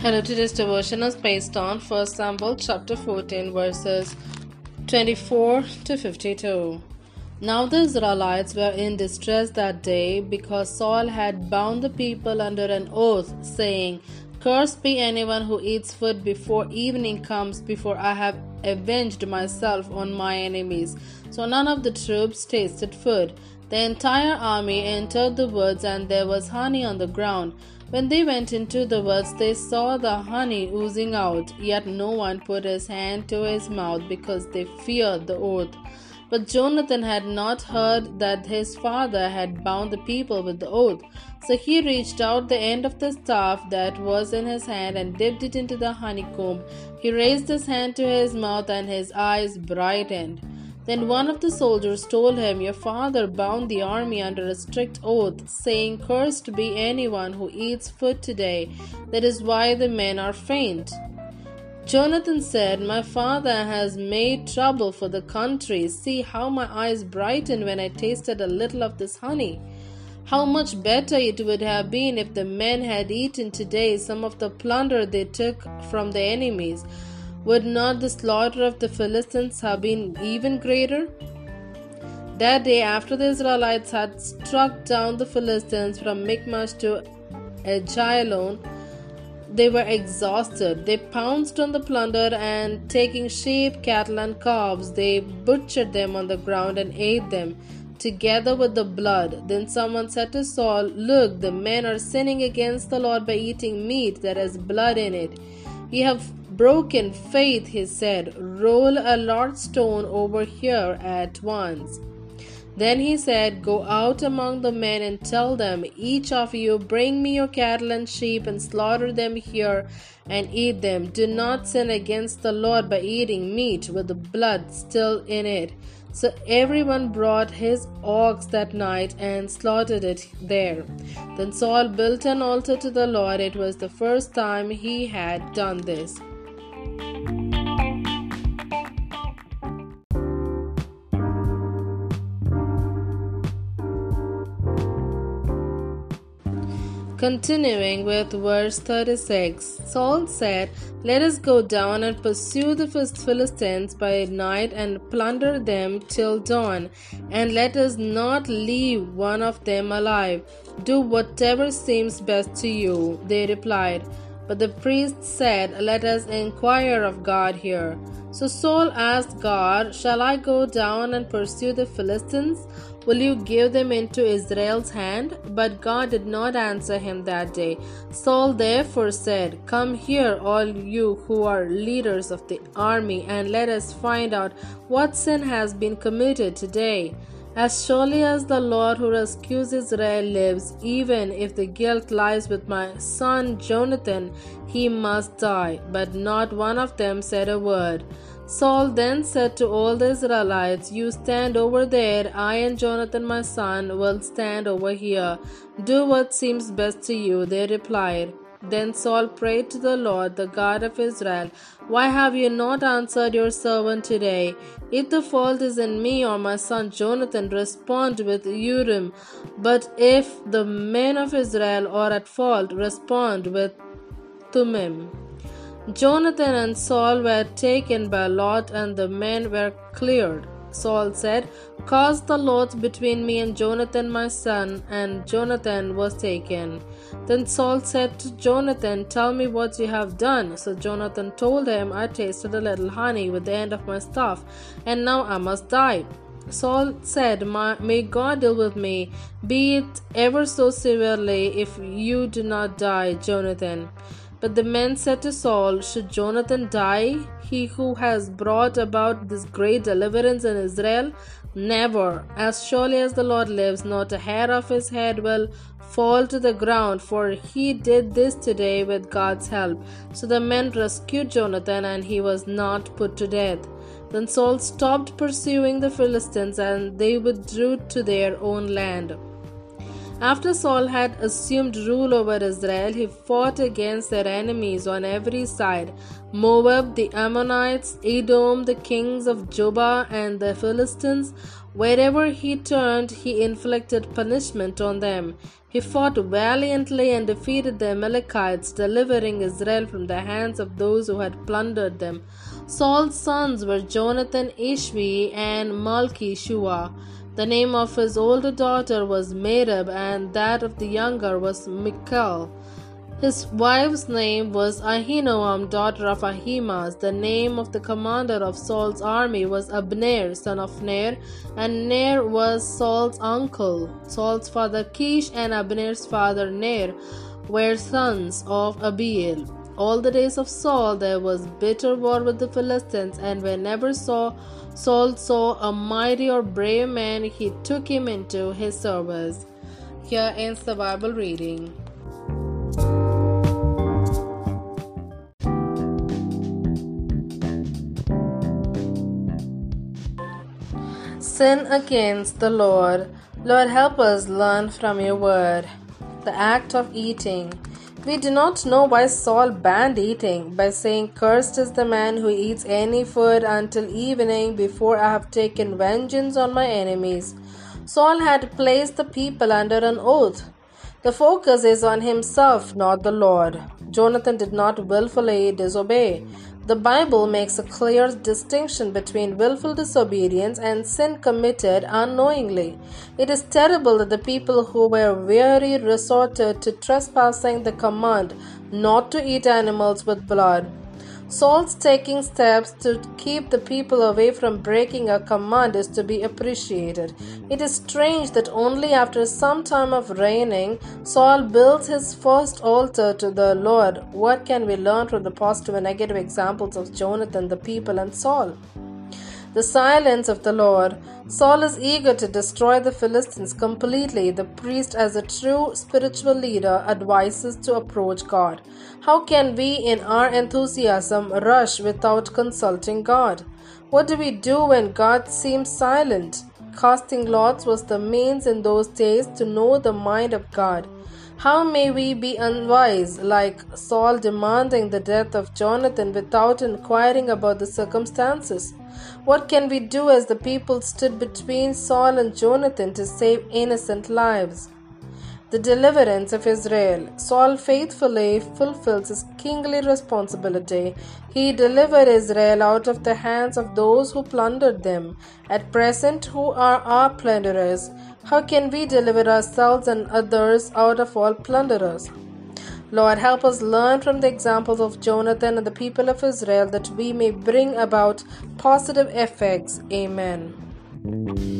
Hello, today's devotion is based on 1 Samuel chapter 14, verses 24 to 52. Now the Israelites were in distress that day because Saul had bound the people under an oath, saying, Cursed be anyone who eats food before evening comes, before I have avenged myself on my enemies. So none of the troops tasted food. The entire army entered the woods, and there was honey on the ground. When they went into the woods, they saw the honey oozing out, yet no one put his hand to his mouth because they feared the oath. But Jonathan had not heard that his father had bound the people with the oath. So he reached out the end of the staff that was in his hand and dipped it into the honeycomb. He raised his hand to his mouth, and his eyes brightened. Then one of the soldiers told him, Your father bound the army under a strict oath, saying, Cursed be anyone who eats food today. That is why the men are faint. Jonathan said, My father has made trouble for the country. See how my eyes brightened when I tasted a little of this honey. How much better it would have been if the men had eaten today some of the plunder they took from the enemies. Would not the slaughter of the Philistines have been even greater? That day, after the Israelites had struck down the Philistines from Michmash to Ajalon, they were exhausted. They pounced on the plunder and, taking sheep, cattle, and calves, they butchered them on the ground and ate them, together with the blood. Then someone said to Saul, Look, the men are sinning against the Lord by eating meat that has blood in it. You have broken faith, he said. Roll a large stone over here at once. Then he said, Go out among the men and tell them, Each of you bring me your cattle and sheep and slaughter them here and eat them. Do not sin against the Lord by eating meat with the blood still in it. So everyone brought his ox that night and slaughtered it there. Then Saul built an altar to the Lord. It was the first time he had done this. Continuing with verse 36, Saul said, Let us go down and pursue the Philistines by night and plunder them till dawn, and let us not leave one of them alive. Do whatever seems best to you. They replied. But the priest said, Let us inquire of God here. So Saul asked God, Shall I go down and pursue the Philistines? Will you give them into Israel's hand? But God did not answer him that day. Saul therefore said, Come here, all you who are leaders of the army, and let us find out what sin has been committed today. As surely as the Lord who rescues Israel lives, even if the guilt lies with my son Jonathan, he must die. But not one of them said a word. Saul then said to all the Israelites, You stand over there, I and Jonathan my son will stand over here. Do what seems best to you. They replied. Then Saul prayed to the Lord, the God of Israel, Why have you not answered your servant today? If the fault is in me or my son Jonathan, respond with Urim. But if the men of Israel are at fault, respond with Thummim. Jonathan and Saul were taken by Lot, and the men were cleared. Saul said, Cast the lot between me and Jonathan my son, and Jonathan was taken. Then Saul said to Jonathan, Tell me what you have done. So Jonathan told him, I tasted a little honey with the end of my staff, and now I must die. Saul said, May God deal with me, be it ever so severely, if you do not die, Jonathan. But the men said to Saul, Should Jonathan die, he who has brought about this great deliverance in Israel? Never. As surely as the Lord lives, not a hair of his head will fall to the ground, for he did this today with God's help. So the men rescued Jonathan, and he was not put to death. Then Saul stopped pursuing the Philistines, and they withdrew to their own land. After Saul had assumed rule over Israel, he fought against their enemies on every side Moab, the Ammonites, Edom, the kings of Zobah, and the Philistines. Wherever he turned, he inflicted punishment on them. He fought valiantly and defeated the Amalekites, delivering Israel from the hands of those who had plundered them. Saul's sons were Jonathan, Ishvi, and Malchi Shua. The name of his older daughter was Merab, and that of the younger was Michal. His wife's name was Ahinoam, daughter of Ahimaaz. The name of the commander of Saul's army was Abner, son of Ner, and Ner was Saul's uncle. Saul's father Kish and Abner's father Ner were sons of Abiel. All the days of Saul there was bitter war with the Philistines, and whenever Saul, Saul saw a mighty or brave man, he took him into his service. Here ends the Bible reading. Sin against the Lord. Lord, help us learn from your word. The act of eating. We do not know why Saul banned eating by saying, Cursed is the man who eats any food until evening before I have taken vengeance on my enemies. Saul had placed the people under an oath. The focus is on himself, not the Lord. Jonathan did not willfully disobey. The Bible makes a clear distinction between willful disobedience and sin committed unknowingly. It is terrible that the people who were weary resorted to trespassing the command not to eat animals with blood. Saul's taking steps to keep the people away from breaking a command is to be appreciated. It is strange that only after some time of reigning, Saul builds his first altar to the Lord. What can we learn from the positive and negative examples of Jonathan, the people, and Saul? The silence of the Lord. Saul is eager to destroy the Philistines completely. The priest, as a true spiritual leader, advises to approach God. How can we, in our enthusiasm, rush without consulting God? What do we do when God seems silent? Casting lots was the means in those days to know the mind of God. How may we be unwise, like Saul demanding the death of Jonathan without inquiring about the circumstances? What can we do as the people stood between Saul and Jonathan to save innocent lives? The deliverance of Israel. Saul faithfully fulfills his kingly responsibility. He delivered Israel out of the hands of those who plundered them. At present, who are our plunderers? How can we deliver ourselves and others out of all plunderers? Lord, help us learn from the examples of Jonathan and the people of Israel that we may bring about positive effects. Amen.